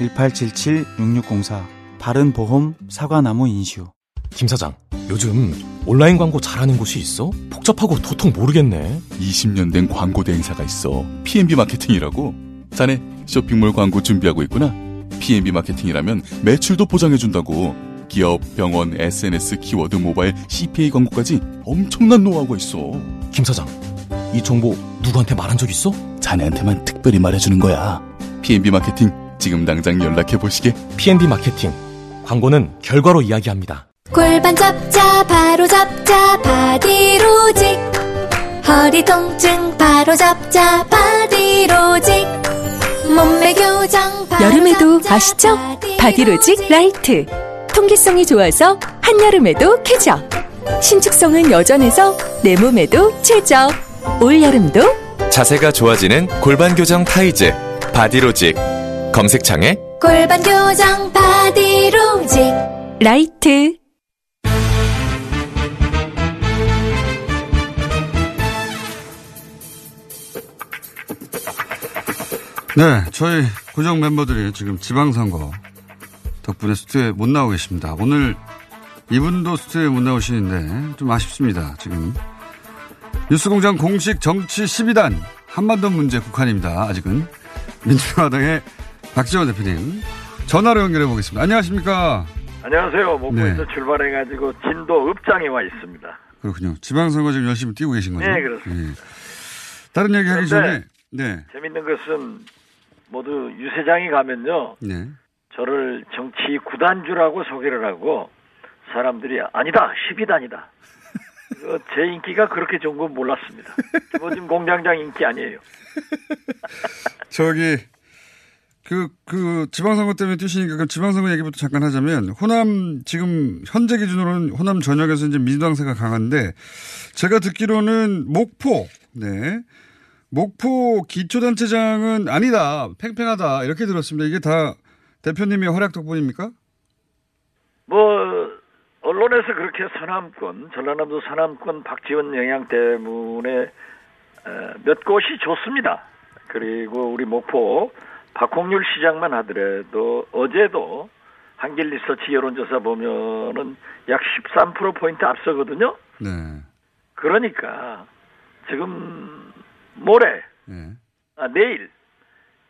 1877-6604 바른보험 사과나무 인슈 김 사장, 요즘 온라인 광고 잘하는 곳이 있어? 복잡하고 도통 모르겠네. 20년 된 광고 대행사가 있어. PNB 마케팅이라고. 자네 쇼핑몰 광고 준비하고 있구나. PNB 마케팅이라면 매출도 보장해준다고. 기업, 병원, SNS, 키워드, 모바일, CPA 광고까지 엄청난 노하우가 있어. 김 사장, 이 정보 누구한테 말한 적 있어? 자네한테만 특별히 말해주는 거야. PNB 마케팅 지금 당장 연락해 보시게. PNB 마케팅. 광고는 결과로 이야기합니다. 골반 잡자 바로 잡자 바디로직 허리 통증 바로 잡자 바디로직 몸매 교정 바로 여름에도 잡자, 아시죠? 바디로직 라이트 통기성이 좋아서 한여름에도 쾌적 신축성은 여전해서 내 몸에도 최적 올여름도 자세가 좋아지는 골반 교정 타이즈 바디로직 검색창에 골반 교정 바디로직 라이트 네, 저희 고정 멤버들이 지금 지방선거 덕분에 스튜디오에 못 나오고 계십니다. 오늘 이분도 스튜디오에 못 나오시는데 좀 아쉽습니다. 지금 뉴스공장 공식 정치 12단 한반도 문제 국한입니다. 아직은 민주화당의 박지원 대표님 전화로 연결해 보겠습니다. 안녕하십니까? 안녕하세요. 목포에서 네. 출발해가지고 진도 읍장에 와 있습니다. 그렇군요. 지방선거 지금 열심히 뛰고 계신 거죠? 네, 그렇습니다. 예. 다른 얘기 하기 전에 네, 재밌는 것은 모두 유세장에 가면요. 네. 저를 정치 구단주라고 소개를 하고 사람들이 아니다 12단이다. 제 인기가 그렇게 좋은 건 몰랐습니다. 뭐 지금 공장장 인기 아니에요. 저기 그, 그, 지방선거 때문에 뛰시니까 그 지방선거 얘기부터 잠깐 하자면, 호남, 지금, 현재 기준으로는 호남 전역에서 이제 민주당세가 강한데, 제가 듣기로는 목포, 네. 목포 기초단체장은 아니다, 팽팽하다, 이렇게 들었습니다. 이게 다 대표님의 활약 덕분입니까? 뭐 언론에서 그렇게 서남권 전라남도 서남권 박지원 영향 때문에 어, 몇 곳이 좋습니다. 그리고 우리 목포 박홍률 시장만 하더라도 어제도 한길 리서치 여론조사 보면은 약 13% 포인트 앞서거든요. 네. 그러니까 지금 모레 네. 아, 내일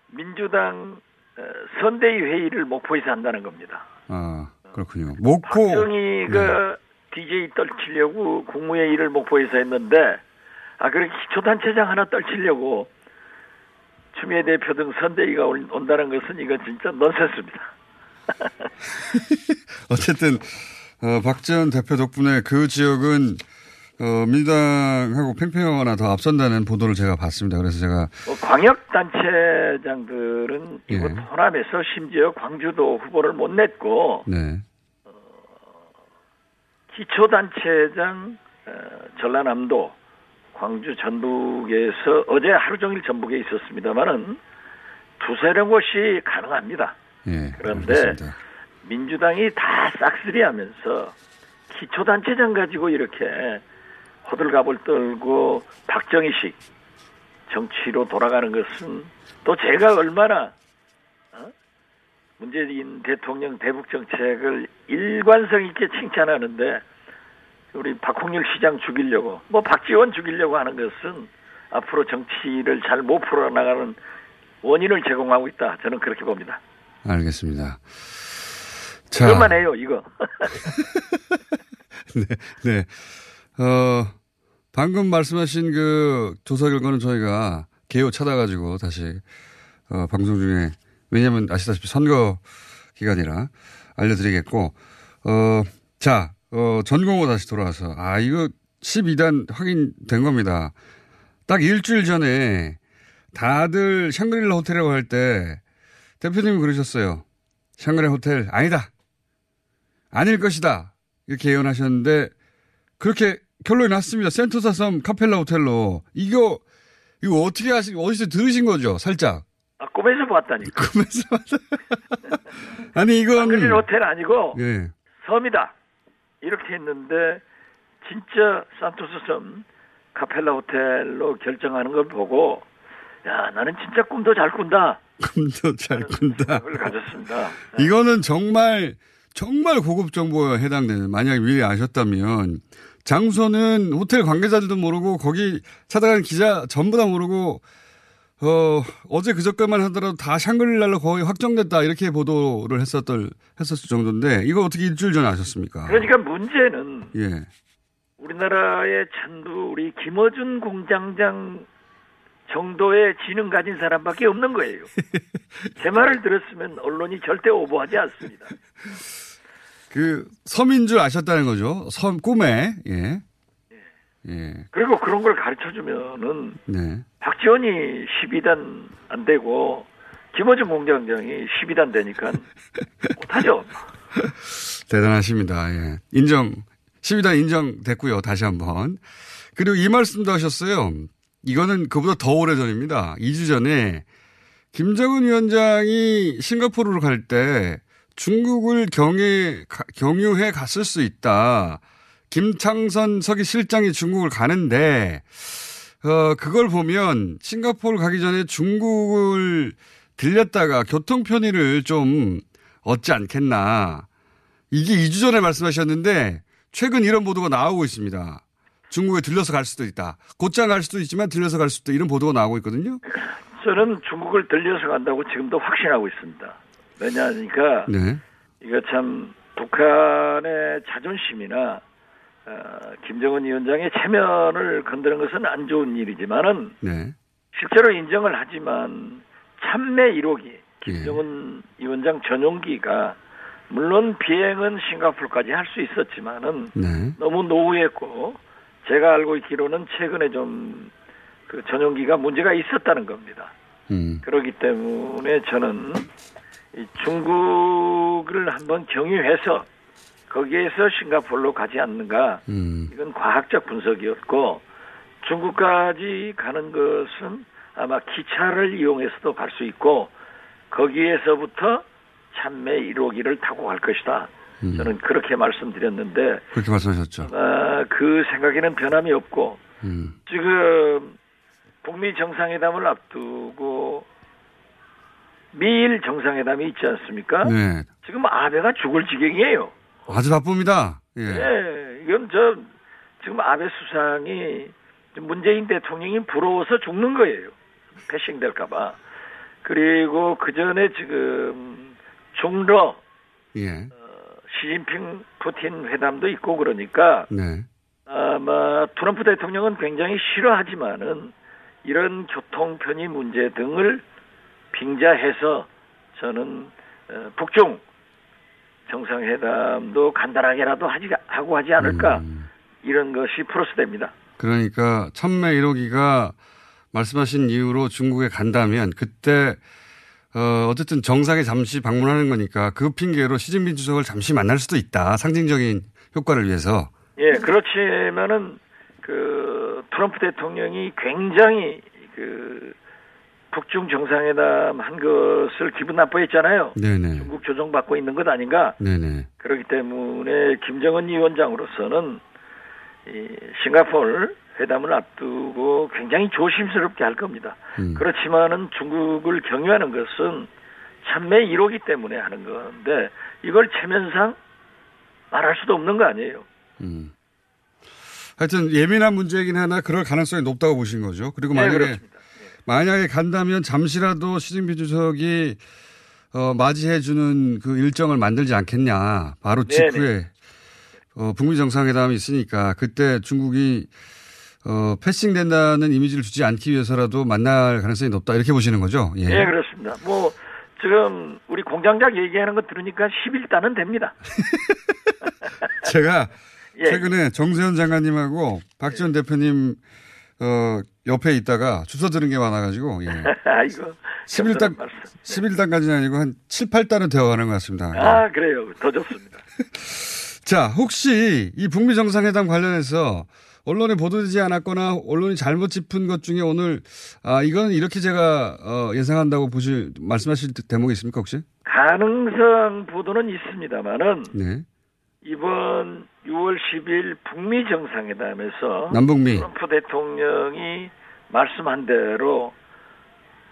민주당 어, 선대위 회의를 목포에서 한다는 겁니다. 아, 그렇군요. 목포. 박정희 그 DJ 떨치려고 국무회의를 목포에서 했는데 아 그렇게 기초단체장 하나 떨치려고 추미애 대표 등 선대위가 올- 온다는 것은 이거 진짜 넌센스입니다. 어쨌든, 어, 박지원 대표 덕분에 그 지역은, 어, 민주당하고 팽팽하거나 더 앞선다는 보도를 제가 봤습니다. 그래서 제가, 뭐 광역 단체장들은 이곳 예. 호남에서 심지어 광주도 후보를 못 냈고 네. 기초단체장 어, 전라남도 광주 전북에서 어제 하루 종일 전북에 있었습니다만은 두세 령 곳이 가능합니다. 예. 그런데 알겠습니다. 민주당이 다 싹쓸이하면서 기초단체장 가지고 이렇게 호들갑을 떨고 박정희식 정치로 돌아가는 것은 또 제가 얼마나 어? 문재인 대통령 대북 정책을 일관성 있게 칭찬하는데 우리 박홍일 시장 죽이려고 뭐 박지원 죽이려고 하는 것은 앞으로 정치를 잘 못 풀어나가는 원인을 제공하고 있다. 저는 그렇게 봅니다. 알겠습니다. 자. 그것만 해요, 이거. 네, 네. 어, 방금 말씀하신 그 조사 결과는 저희가 개요 찾아가지고 다시, 어, 방송 중에, 왜냐면 아시다시피 선거 기간이라 알려드리겠고, 어, 자, 어, 전공호 다시 돌아와서, 아, 이거 12단 확인된 겁니다. 딱 일주일 전에 다들 샹그릴라 호텔이라고 할 때 대표님이 그러셨어요. 샹그레 호텔 아니다. 아닐 것이다. 이렇게 예언하셨는데 그렇게 결론이 났습니다. 센토사 섬 카펠라 호텔로. 이거 이거 어떻게 하시 어디서 들으신 거죠? 살짝. 아, 꿈에서 봤다니까. 꿈에서 아니 이건 샹그리 호텔 아니고 예. 섬이다. 이렇게 했는데 진짜 산토스 섬 카펠라 호텔로 결정하는 걸 보고 야 나는 진짜 꿈도 잘 꾼다. 꿈도 잘 꾼다. 그걸 가졌습니다. 이거는 정말 정말 고급 정보에 해당되는 만약에 미리 아셨다면 장소는 호텔 관계자들도 모르고 거기 찾아가는 기자 전부 다 모르고 어 어제 그저께만 하더라도 다 샹글릴라로 거의 확정됐다 이렇게 보도를 했었던 했었을 정도인데 이거 어떻게 일주일 전에 아셨습니까? 그러니까 문제는 예. 우리나라의 전부 우리 김어준 공장장 정도의 지능 가진 사람밖에 없는 거예요. 제 말을 들었으면 언론이 절대 오버하지 않습니다. 그 섬인 줄 아셨다는 거죠. 섬 꿈에 예. 예. 그리고 그런 걸 가르쳐 주면은 네. 박지원이 12단 안 되고 김어준 공장장이 12단 되니까 못하죠. 대단하십니다. 예. 인정, 12단 인정됐고요. 다시 한번. 그리고 이 말씀도 하셨어요. 이거는 그보다 더 오래 전입니다. 2주 전에 김정은 위원장이 싱가포르로 갈 때 중국을 경유해 갔을 수 있다. 김창선 서기 실장이 중국을 가는데, 어, 그걸 보면 싱가포르 가기 전에 중국을 들렸다가 교통 편의를 좀 얻지 않겠나. 이게 2주 전에 말씀하셨는데 최근 이런 보도가 나오고 있습니다. 중국에 들려서 갈 수도 있다. 곧장 갈 수도 있지만 들려서 갈 수도 있다. 이런 보도가 나오고 있거든요. 저는 중국을 들려서 간다고 지금도 확신하고 있습니다. 왜냐하니까 네. 이거 참 북한의 자존심이나 어, 김정은 위원장의 체면을 건드는 것은 안 좋은 일이지만은 네. 실제로 인정을 하지만 참내 1호기 예. 김정은 위원장 전용기가 물론 비행은 싱가포르까지 할 수 있었지만은 네. 너무 노후했고 제가 알고 있기로는 최근에 좀 그 전용기가 문제가 있었다는 겁니다. 음. 그렇기 때문에 저는 이 중국을 한번 경유해서 거기에서 싱가포르로 가지 않는가 음. 이건 과학적 분석이었고 중국까지 가는 것은 아마 기차를 이용해서도 갈 수 있고 거기에서부터 참매 1호기를 타고 갈 것이다. 음. 저는 그렇게 말씀드렸는데 그렇게 말씀하셨죠. 아, 그 생각에는 변함이 없고 음. 지금 북미 정상회담을 앞두고 미일 정상회담이 있지 않습니까? 네. 지금 아베가 죽을 지경이에요. 아주 바쁩니다. 예. 예, 이건 저 지금 아베 수상이 문재인 대통령이 부러워서 죽는 거예요. 패싱 될까봐. 그리고 그 전에 지금 중러 예. 시진핑 푸틴 회담도 있고 그러니까 네. 아마 트럼프 대통령은 굉장히 싫어하지만은 이런 교통 편의 문제 등을 빙자해서 저는 어, 북중 정상회담도 간단하게라도 하지 하고 하지 않을까 음. 이런 것이 플러스 됩니다. 그러니까 천매 1호기가 말씀하신 이유로 중국에 간다면 그때 어, 어쨌든 정상에 잠시 방문하는 거니까 그 핑계로 시진핑 주석을 잠시 만날 수도 있다. 상징적인 효과를 위해서. 예, 그렇지만은 그 트럼프 대통령이 굉장히 그 북중 정상회담 한 것을 기분 나빠했잖아요. 네네. 중국 조정받고 있는 것 아닌가? 네네. 그렇기 때문에 김정은 위원장으로서는 이 싱가포르 회담을 앞두고 굉장히 조심스럽게 할 겁니다. 음. 그렇지만은 중국을 경유하는 것은 참매 1호기 때문에 하는 건데 이걸 체면상 말할 수도 없는 거 아니에요. 음. 하여튼 예민한 문제이긴 하나 그럴 가능성이 높다고 보신 거죠. 그리고 네, 만약에 그렇습니다. 만약에 간다면 잠시라도 시진핑 주석이 어, 맞이해주는 그 일정을 만들지 않겠냐. 바로. 직후에 어, 북미 정상회담이 있으니까 그때 중국이 어, 패싱된다는 이미지를 주지 않기 위해서라도 만날 가능성이 높다 이렇게 보시는 거죠. 예. 네, 그렇습니다. 뭐 지금 우리 공장장 얘기하는 거 들으니까 10일단은 됩니다. 제가 예. 최근에 정세현 장관님하고 박지원 대표님 어, 옆에 있다가 주워 들은 게 많아가지고, 예. 아이고. 11단, 말씀. 11단까지는 아니고 한 7, 8단은 되어가는 것 같습니다. 예. 아, 그래요. 더 좋습니다. 자, 혹시 이 북미 정상회담 관련해서 언론에 보도되지 않았거나 언론이 잘못 짚은 것 중에 오늘 아 이건 이렇게 제가 어, 예상한다고 보실 말씀하실 대목이 있습니까 혹시? 가능성 보도는 있습니다만은 네. 이번 6월 10일 북미 정상회담에서 남북미. 트럼프 대통령이 말씀한 대로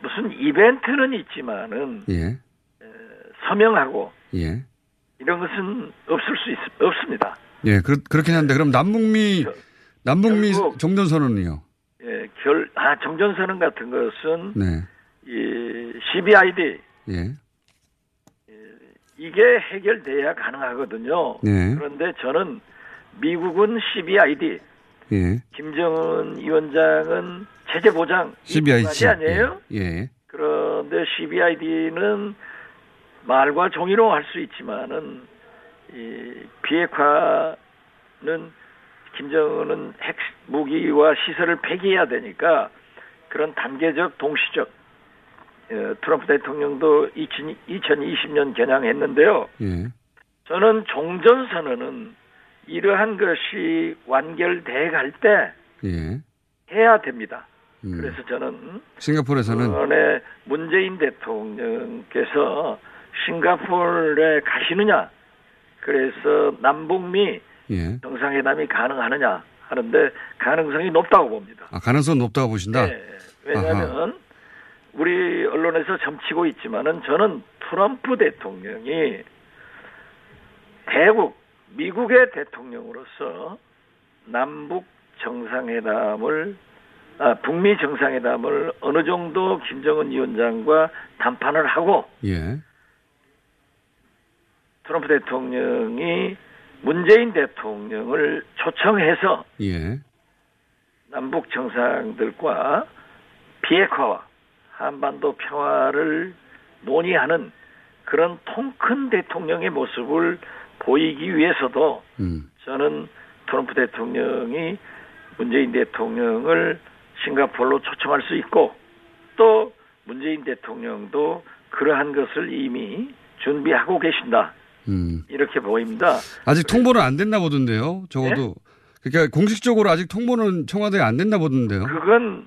무슨 이벤트는 있지만은 예. 서명하고 예. 이런 것은 없을 수 있, 없습니다. 예. 그렇, 그렇긴 한데 그럼 남북미 남북미 결국- 종전선언이요. 예, 결, 아, 정전 선언 같은 것은 네. 이 CBID 예. 이게 해결돼야 가능하거든요. 네. 그런데 저는 미국은 CBID, 예. 김정은 위원장은 체제 보장 CBIC 이 아니에요? 예. 예. 그런데 CBID는 말과 종이로 할 수 있지만은 이 비핵화는 김정은은 핵 무기와 시설을 폐기해야 되니까 그런 단계적 동시적 어, 트럼프 대통령도 2020년 겨냥했는데요. 예. 저는 종전 선언은 이러한 것이 완결돼 갈때 예. 해야 됩니다. 음. 그래서 저는 싱가포르에서는 이번에 문재인 대통령께서 싱가포르에 가시느냐, 그래서 남북미 예. 정상회담이 가능하느냐 하는데 가능성이 높다고 봅니다. 아, 가능성 높다고 보신다. 네, 왜냐하면 우리 언론에서 점치고 있지만은 저는 트럼프 대통령이 대국 미국의 대통령으로서 남북 정상회담을 아, 북미 정상회담을 어느 정도 김정은 위원장과 담판을 하고 예. 트럼프 대통령이 문재인 대통령을 초청해서 예. 남북 정상들과 비핵화와 한반도 평화를 논의하는 그런 통큰 대통령의 모습을 보이기 위해서도 음. 저는 트럼프 대통령이 문재인 대통령을 싱가포르로 초청할 수 있고 또 문재인 대통령도 그러한 것을 이미 준비하고 계신다. 음. 이렇게 보입니다. 아직 통보는 안 됐나 보던데요. 적어도 그러니까 공식적으로 아직 통보는 청와대에 안 됐나 보던데요. 그건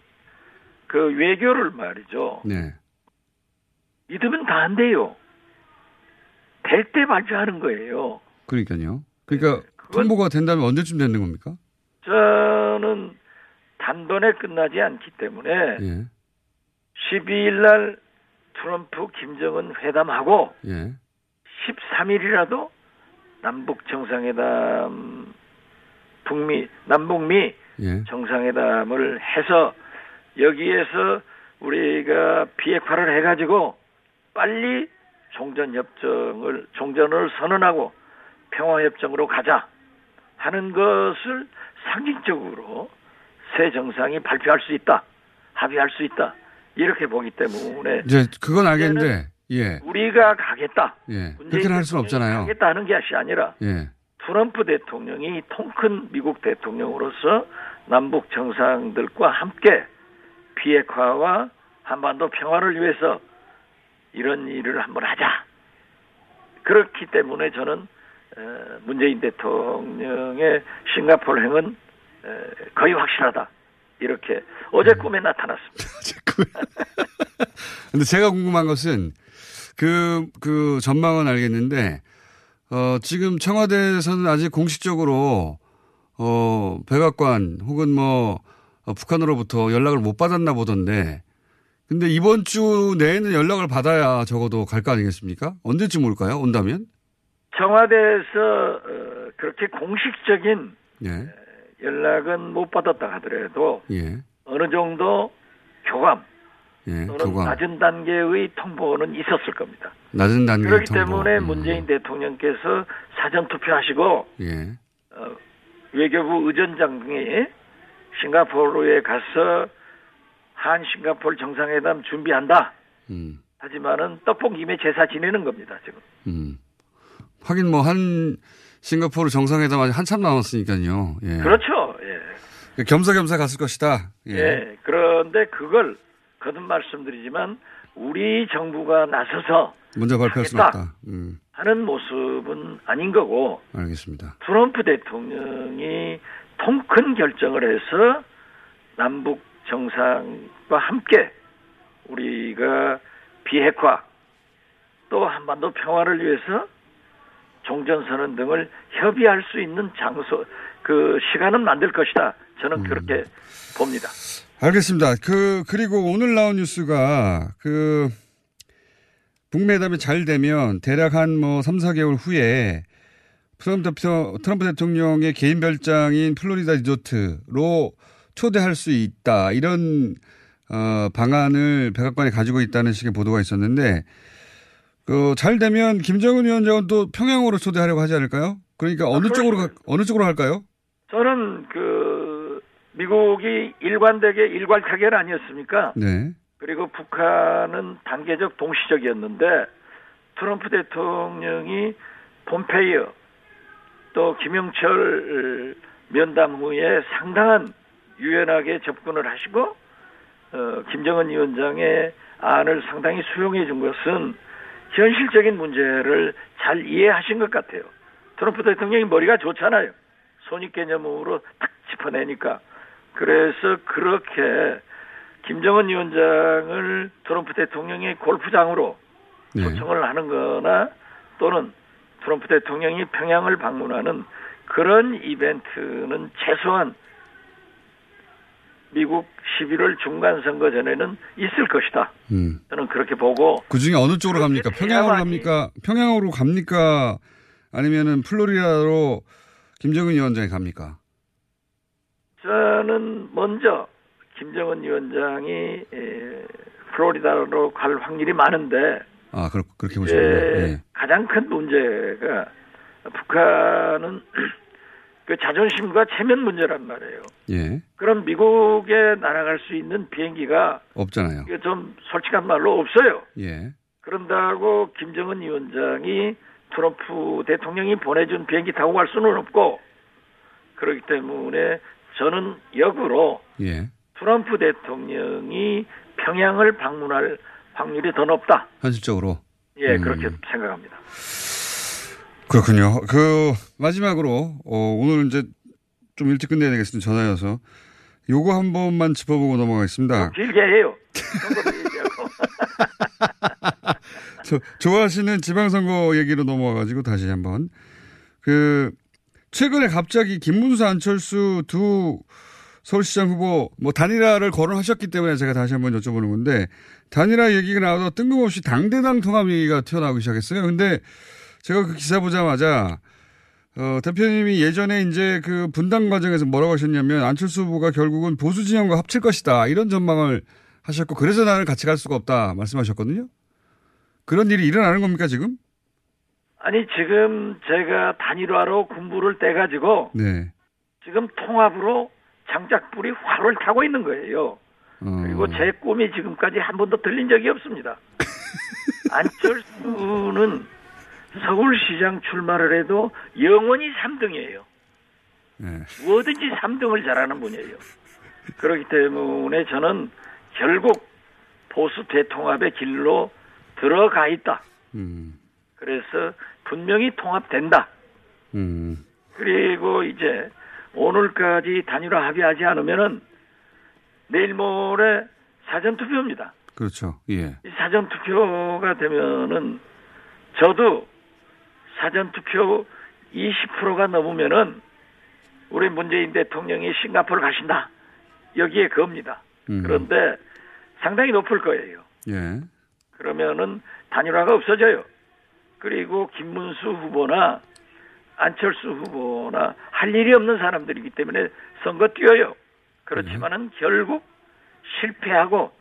그 외교를 말이죠. 네. 믿으면 다 안 돼요. 될 때 발표하는 거예요. 그러니까요. 그러니까 그건- 통보가 된다면 언제쯤 되는 겁니까? 저는 단번에 끝나지 않기 때문에 예. 12일 날 트럼프 김정은 회담하고 예. 13일이라도 남북 정상회담 북미 남북미 예. 정상회담을 해서 여기에서 우리가 비핵화를 해가지고 빨리 종전 협정을 종전을 선언하고 평화 협정으로 가자 하는 것을 상징적으로 새 정상이 발표할 수 있다 합의할 수 있다 이렇게 보기 때문에 이제 그건 알겠는데 예. 우리가 가겠다 예. 그렇게는 할 수는 없잖아요. 가겠다 하는 것이 아니라 예. 트럼프 대통령이 통큰 미국 대통령으로서 남북 정상들과 함께 비핵화와 한반도 평화를 위해서 이런 일을 한번 하자. 그렇기 때문에 저는 어, 문재인 대통령의 싱가포르 행은 어, 거의 확실하다. 이렇게 어제 음. 꿈에 나타났습니다. 근데 제가 궁금한 것은 그, 그 전망은 알겠는데, 어, 지금 청와대에서는 아직 공식적으로, 어, 백악관 혹은 뭐, 어, 북한으로부터 연락을 못 받았나 보던데, 근데 이번 주 내에는 연락을 받아야 적어도 갈 거 아니겠습니까? 언제쯤 올까요? 온다면? 청와대에서 어, 그렇게 공식적인 예, 연락은 못 받았다 하더라도 예, 어느 정도 교감 예, 또는 교감. 낮은 단계의 통보는 있었을 겁니다. 낮은 단계 그렇기 통보. 때문에 음, 문재인 대통령께서 사전 투표하시고 예, 어, 외교부 의전장이 싱가포르에 가서 한 싱가포르 정상회담 준비한다. 음, 하지만은 떡볶이 김에 제사 지내는 겁니다 지금. 음. 하긴 뭐 한 싱가포르 정상회담 아직 한참 남았으니까요. 예. 그렇죠. 예. 겸사겸사 갔을 것이다. 예. 예. 그런데 그걸 거듭 말씀드리지만 우리 정부가 나서서 먼저 발표할 수는 하겠다. 없다. 음, 하는 모습은 아닌 거고 알겠습니다. 트럼프 대통령이 통큰 결정을 해서 남북 정상과 함께 우리가 비핵화 또 한반도 평화를 위해서 종전선언 등을 협의할 수 있는 장소 그 시간은 만들 것이다. 저는 그렇게 봅니다. 알겠습니다. 그 그리고 오늘 나온 뉴스가 그 북미회담이 잘 되면 대략 한 뭐 3, 4개월 후에 트럼프, 대표- 트럼프 대통령의 개인 별장인 플로리다 리조트로 초대할 수 있다. 이런 어, 방안을 백악관이 가지고 있다는 식의 보도가 있었는데 그 잘 되면 김정은 위원장은 또 평양으로 초대하려고 하지 않을까요? 그러니까 어느 쪽으로 가- 어느 쪽으로 할까요? 저는 그 미국이 일관되게 일괄 타결 아니었습니까? 네. 그리고 북한은 단계적 동시적이었는데 트럼프 대통령이 폼페이어 또 김영철 면담 후에 상당한 유연하게 접근을 하시고 어, 김정은 위원장의 안을 상당히 수용해 준 것은 현실적인 문제를 잘 이해하신 것 같아요. 트럼프 대통령이 머리가 좋잖아요. 손익 개념으로 딱 짚어내니까. 그래서 그렇게 김정은 위원장을 트럼프 대통령의 골프장으로 네. 초청을 하는 거나 또는 트럼프 대통령이 평양을 방문하는 그런 이벤트는 최소한 미국 11월 중간 선거 전에는 있을 것이다. 음. 저는 그렇게 보고 그 중에 어느 쪽으로 갑니까? 평양으로 갑니까? 평양으로 갑니까? 아니면은 플로리다로 김정은 위원장이 갑니까? 저는 먼저 김정은 위원장이 에, 플로리다로 갈 확률이 많은데 아, 그렇, 그렇게 예, 보시는군요. 예. 가장 큰 문제가 북한은 그 자존심과 체면 문제란 말이에요. 예. 그럼 미국에 날아갈 수 있는 비행기가 없잖아요. 이게 좀 솔직한 말로 없어요. 예. 그런다고 김정은 위원장이 트럼프 대통령이 보내준 비행기 타고 갈 수는 없고 그렇기 때문에 저는 역으로 예. 트럼프 대통령이 평양을 방문할 확률이 더 높다. 현실적으로. 예, 음. 그렇게 생각합니다. 그렇군요. 그, 마지막으로, 어, 오늘 이제 좀 일찍 끝내야 되겠습니다. 전화여서. 요거 한 번만 짚어보고 넘어가겠습니다. 길게 해요. 저, 좋아하시는 지방선거 얘기로 넘어와가지고 다시 한번. 그, 최근에 갑자기 김문수 안철수 두 서울시장 후보 뭐 단일화를 거론하셨기 때문에 제가 다시 한번 여쭤보는 건데 단일화 얘기가 나와서 뜬금없이 당대당 통합 얘기가 튀어나오기 시작했어요. 근데 제가 그 기사 보자마자 어, 대표님이 예전에 이제 그 분당 과정에서 뭐라고 하셨냐면 안철수 후보가 결국은 보수 진영과 합칠 것이다. 이런 전망을 하셨고 그래서 나는 같이 갈 수가 없다 말씀하셨거든요. 그런 일이 일어나는 겁니까 지금? 아니 지금 제가 단일화로 군부를 떼 가지고 네. 지금 통합으로 장작불이 활을 타고 있는 거예요. 어, 그리고 제 꿈이 지금까지 한 번도 들린 적이 없습니다. 안철수는 서울시장 출마를 해도 영원히 3등이에요. 네. 뭐든지 3등을 잘하는 분이에요. 그렇기 때문에 저는 결국 보수 대통합의 길로 들어가 있다. 음, 그래서 분명히 통합된다. 음, 그리고 이제 오늘까지 단일화 합의하지 않으면은 내일 모레 사전 투표입니다. 그렇죠. 예. 이 사전 투표가 되면은 저도 사전 투표 20%가 넘으면은 우리 문재인 대통령이 싱가포르 가신다. 여기에 겁니다. 음. 그런데 상당히 높을 거예요. 예. 그러면은 단일화가 없어져요. 그리고 김문수 후보나 안철수 후보나 할 일이 없는 사람들이기 때문에 선거 뛰어요. 그렇지만은 결국 실패하고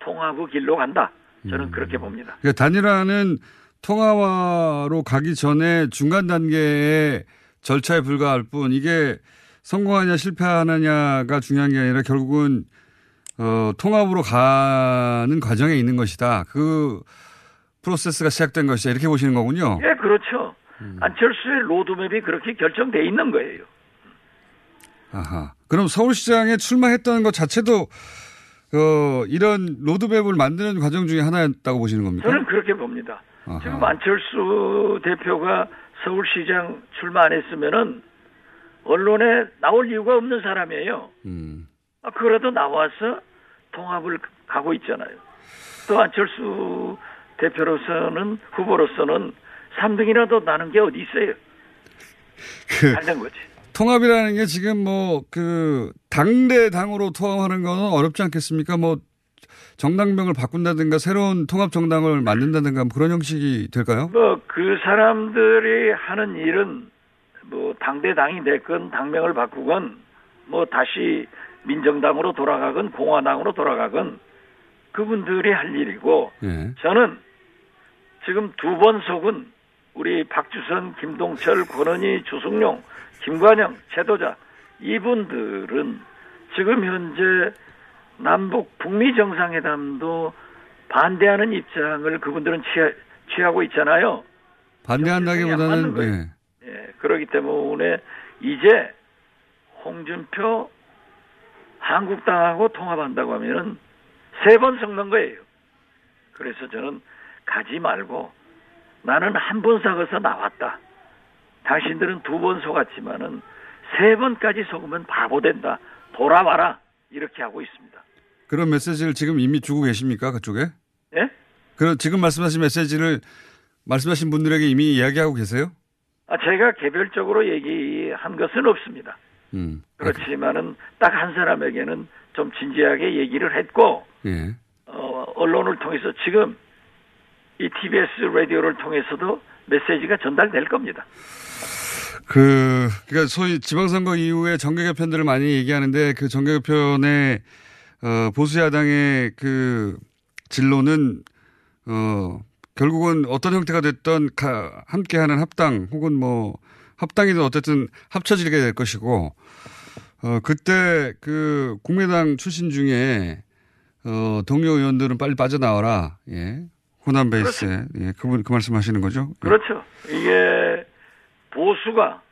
통합의 길로 간다. 저는 그렇게 봅니다. 그러니까 단일화는 통화로 가기 전에 중간 단계의 절차에 불과할 뿐 이게 성공하냐 실패하느냐가 중요한 게 아니라 결국은 어, 통합으로 가는 과정에 있는 것이다. 그 프로세스가 시작된 것이다. 이렇게 보시는 거군요. 예, 그렇죠. 안철수의 로드맵이 그렇게 결정돼 있는 거예요. 아하. 그럼 서울시장에 출마했다는 것 자체도 어, 이런 로드맵을 만드는 과정 중에 하나였다고 보시는 겁니까? 저는 그렇게 봅니다. 아하. 지금 안철수 대표가 서울시장 출마 안 했으면은 언론에 나올 이유가 없는 사람이에요. 음. 아, 그래도 나와서 통합을 가고 있잖아요. 또 안철수 대표로서는 후보로서는 3등이라도 나는 게 어디 있어요? 그안된 거지. 통합이라는 게 지금 뭐 그 당대 당으로 통합하는 거는 어렵지 않겠습니까? 뭐 정당명을 바꾼다든가 새로운 통합 정당을 만든다든가 뭐 그런 형식이 될까요? 뭐 그 사람들이 하는 일은 뭐 당대 당이 됐건 당명을 바꾸건 뭐 다시 민정당으로 돌아가건 공화당으로 돌아가건 그분들이 할 일이고 예. 저는 지금 두 번 속은 우리 박주선, 김동철, 권은희, 주승용, 김관영, 최도자 이분들은 지금 현재 남북 북미 정상회담도 반대하는 입장을 그분들은 취하, 취하고 있잖아요. 반대한다기보다는 맞는 예. 예, 그렇기 때문에 이제 홍준표 한국당하고 통합한다고 하면은 세 번 섞는 거예요. 그래서 저는 가지 말고 나는 한번 섞어서 나왔다. 당신들은 두 번 속았지만은 세 번까지 속으면 바보 된다. 돌아와라. 이렇게 하고 있습니다. 그런 메시지를 지금 이미 주고 계십니까 그쪽에? 예? 그 지금 말씀하신 메시지를 말씀하신 분들에게 이미 이야기하고 계세요? 아, 제가 개별적으로 얘기한 것은 없습니다. 음. 그렇지만은 딱 한 사람에게는 좀 진지하게 얘기를 했고 예. 어, 언론을 통해서 지금 이 TBS 라디오를 통해서도 메시지가 전달될 겁니다. 그, 그니까 소위 지방선거 이후에 정계 개편들을 많이 얘기하는데 그 정계 개편의, 어, 보수야당의 그 진로는, 어, 결국은 어떤 형태가 됐던 가, 함께하는 합당 혹은 뭐 합당이든 어쨌든 합쳐지게 될 것이고, 어, 그때 그 국민당 출신 중에, 어, 동료 의원들은 빨리 빠져나와라. 예. 호남 베이스에. 예. 그분, 그 말씀 하시는 거죠? 예. 그렇죠. 이게 보수가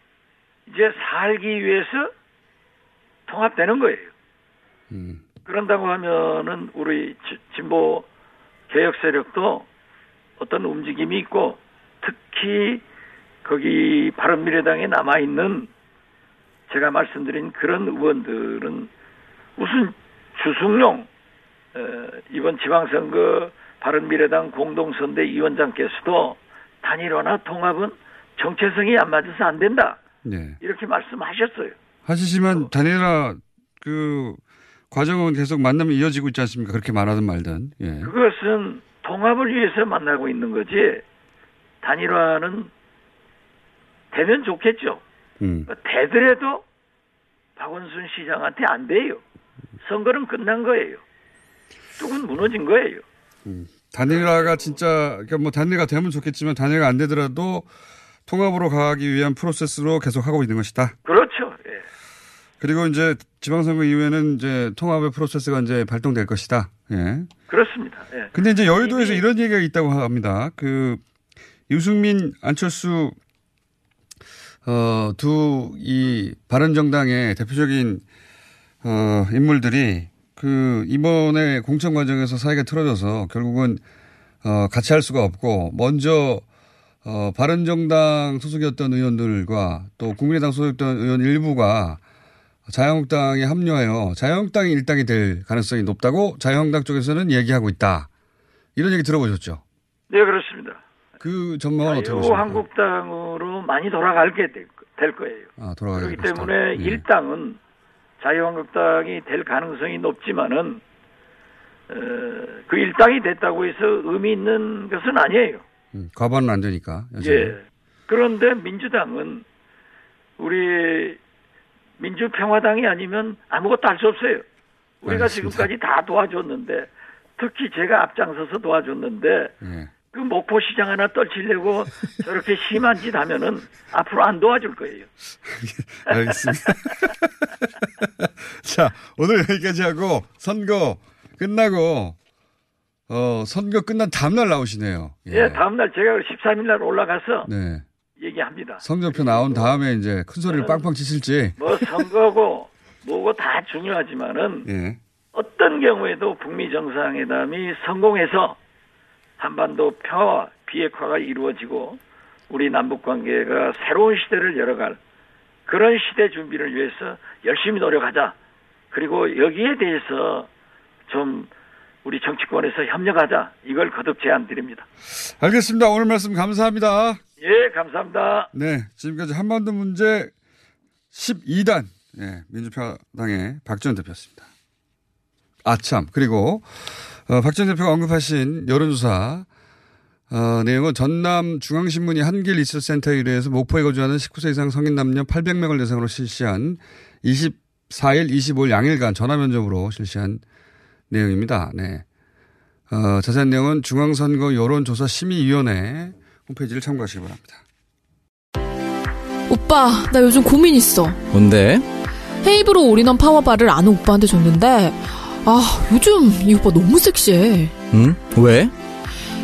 이제 살기 위해서 통합되는 거예요. 음. 그런다고 하면은 우리 지- 진보 개혁 세력도 어떤 움직임이 있고 특히 거기 바른미래당에 남아 있는 제가 말씀드린 그런 의원들은 무슨 주승용 어, 이번 지방선거 바른미래당 공동선대 위원장께서도 단일화나 통합은 정체성이 안 맞아서 안 된다 네. 이렇게 말씀하셨어요. 하시지만 단일화 그 과정은 계속 만남이 이어지고 있지 않습니까? 그렇게 말하든 말든. 예. 그것은 통합을 위해서 만나고 있는 거지 단일화는 되면 좋겠죠. 음. 되더라도 박원순 시장한테 안 돼요. 선거는 끝난 거예요. 뚝은 무너진 거예요. 단일화가 진짜 그러니까 뭐 단일화가 되면 좋겠지만 단일화가 안 되더라도 통합으로 가기 위한 프로세스로 계속 하고 있는 것이다. 그렇죠. 예. 그리고 이제 지방선거 이후에는 이제 통합의 프로세스가 이제 발동될 것이다. 예. 그렇습니다. 예. 근데 이제 여의도에서 이런 얘기가 있다고 합니다. 그 유승민, 안철수 어, 두 이 바른정당의 대표적인 어, 인물들이 그 이번에 공천 과정에서 사이가 틀어져서 결국은 어, 같이 할 수가 없고 먼저 어, 바른정당 소속이었던 의원들과 또 국민의당 소속이었던 의원 일부가 자유한국당에 합류하여 자유한국당이 일당이 될 가능성이 높다고 자유한국당 쪽에서는 얘기하고 있다. 이런 얘기 들어보셨죠? 네, 그렇습니다. 그 전망은 어떻게 보십니까? 자유한국당으로 많이 돌아가게 될, 될 거예요. 아, 돌아가게 그렇기 될 것이다. 때문에 예. 일당은 자유한국당이 될 가능성이 높지만은 어, 그 일당이 됐다고 해서 의미 있는 것은 아니에요. 음, 과반은 안 되니까. 여전히. 예. 그런데 민주당은 우리 민주평화당이 아니면 아무것도 할 수 없어요. 우리가 알겠습니다. 지금까지 다 도와줬는데 특히 제가 앞장서서 도와줬는데 예. 그 목포시장 하나 떨치려고 저렇게 심한 짓 하면은 앞으로 안 도와줄 거예요. 알겠습니다. 자, 오늘 여기까지 하고 선거 끝나고 어, 선거 끝난 다음날 나오시네요. 예, 다음날 제가 13일 날 올라가서 네. 얘기합니다. 성적표 나온 다음에 이제 큰 소리를 빵빵 치실지. 뭐 선거고 뭐고 다 중요하지만은 예. 어떤 경우에도 북미 정상회담이 성공해서 한반도 평화와 비핵화가 이루어지고 우리 남북 관계가 새로운 시대를 열어갈 그런 시대 준비를 위해서 열심히 노력하자. 그리고 여기에 대해서 좀 우리 정치권에서 협력하자. 이걸 거듭 제안드립니다. 알겠습니다. 오늘 말씀 감사합니다. 예, 감사합니다. 네. 지금까지 한반도 문제 12단, 예, 민주평당의 박지원 대표였습니다. 아, 참. 그리고, 어, 박지원 대표가 언급하신 여론조사, 어, 내용은 전남 중앙신문이 한길 리서치센터에 의뢰해서 목포에 거주하는 19세 이상 성인 남녀 800명을 대상으로 실시한 24일, 25일 양일간 전화 면접으로 실시한 내용입니다. 네. 어, 자세한 내용은 중앙선거 여론조사 심의위원회 홈페이지를 참고하시기 바랍니다. 오빠, 나 요즘 고민 있어. 뭔데? 헤이브로 올인원 파워바를 아는 오빠한테 줬는데, 아, 요즘 이 오빠 너무 섹시해. 응? 왜?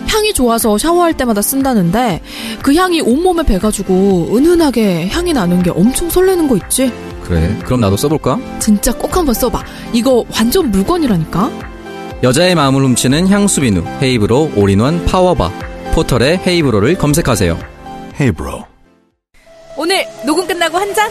향이 좋아서 샤워할 때마다 쓴다는데, 그 향이 온몸에 배가지고 은은하게 향이 나는 게 엄청 설레는 거 있지? 그래, 그럼 나도 써볼까? 진짜 꼭 한번 써봐. 이거 완전 물건이라니까? 여자의 마음을 훔치는 향수 비누 헤이브로 올인원 파워바 포털에 헤이브로를 검색하세요. 헤이브로. 오늘 녹음 끝나고 한 잔?